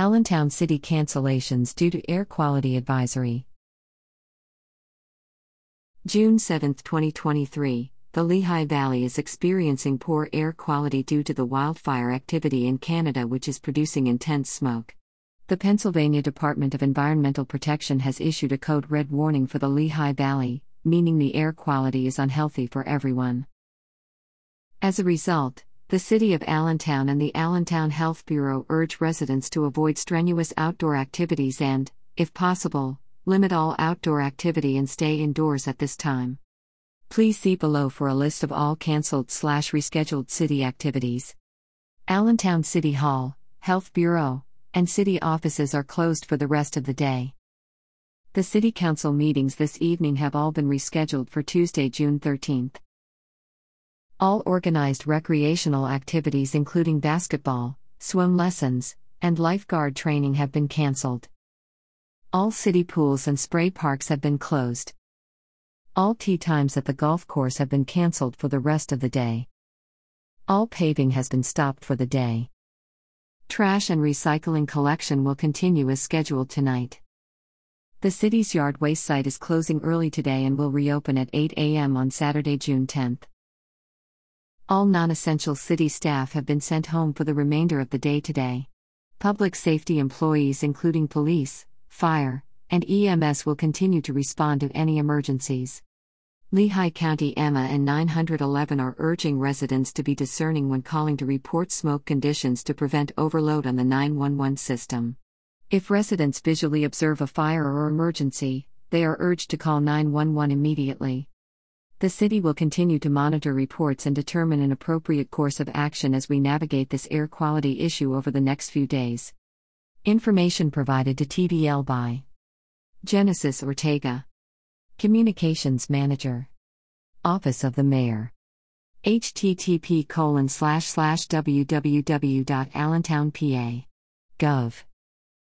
Allentown City cancellations due to air quality advisory. June 7, 2023. The Lehigh Valley is experiencing poor air quality due to the wildfire activity in Canada, which is producing intense smoke. The Pennsylvania Department of Environmental Protection has issued a code red warning for the Lehigh Valley, meaning the air quality is unhealthy for everyone. As a result, the City of Allentown and the Allentown Health Bureau urge residents to avoid strenuous outdoor activities and, if possible, limit all outdoor activity and stay indoors at this time. Please see below for a list of all cancelled slash rescheduled city activities. Allentown City Hall, Health Bureau, and city offices are closed for the rest of the day. The City Council meetings this evening have all been rescheduled for Tuesday, June 13th. All organized recreational activities, including basketball, swim lessons, and lifeguard training, have been canceled. All city pools and spray parks have been closed. All tee times at the golf course have been canceled for the rest of the day. All paving has been stopped for the day. Trash and recycling collection will continue as scheduled tonight. The city's yard waste site is closing early today and will reopen at 8 a.m. on Saturday, June 10th. All non essential city staff have been sent home for the remainder of the day today. Public safety employees, including police, fire, and EMS, will continue to respond to any emergencies. Lehigh County EMA and 911 are urging residents to be discerning when calling to report smoke conditions to prevent overload on the 911 system. If residents visually observe a fire or emergency, they are urged to call 911 immediately. The city will continue to monitor reports and determine an appropriate course of action as we navigate this air quality issue over the next few days. Information provided to TDL by Genesis Ortega, Communications Manager, Office of the Mayor. http colon slash slash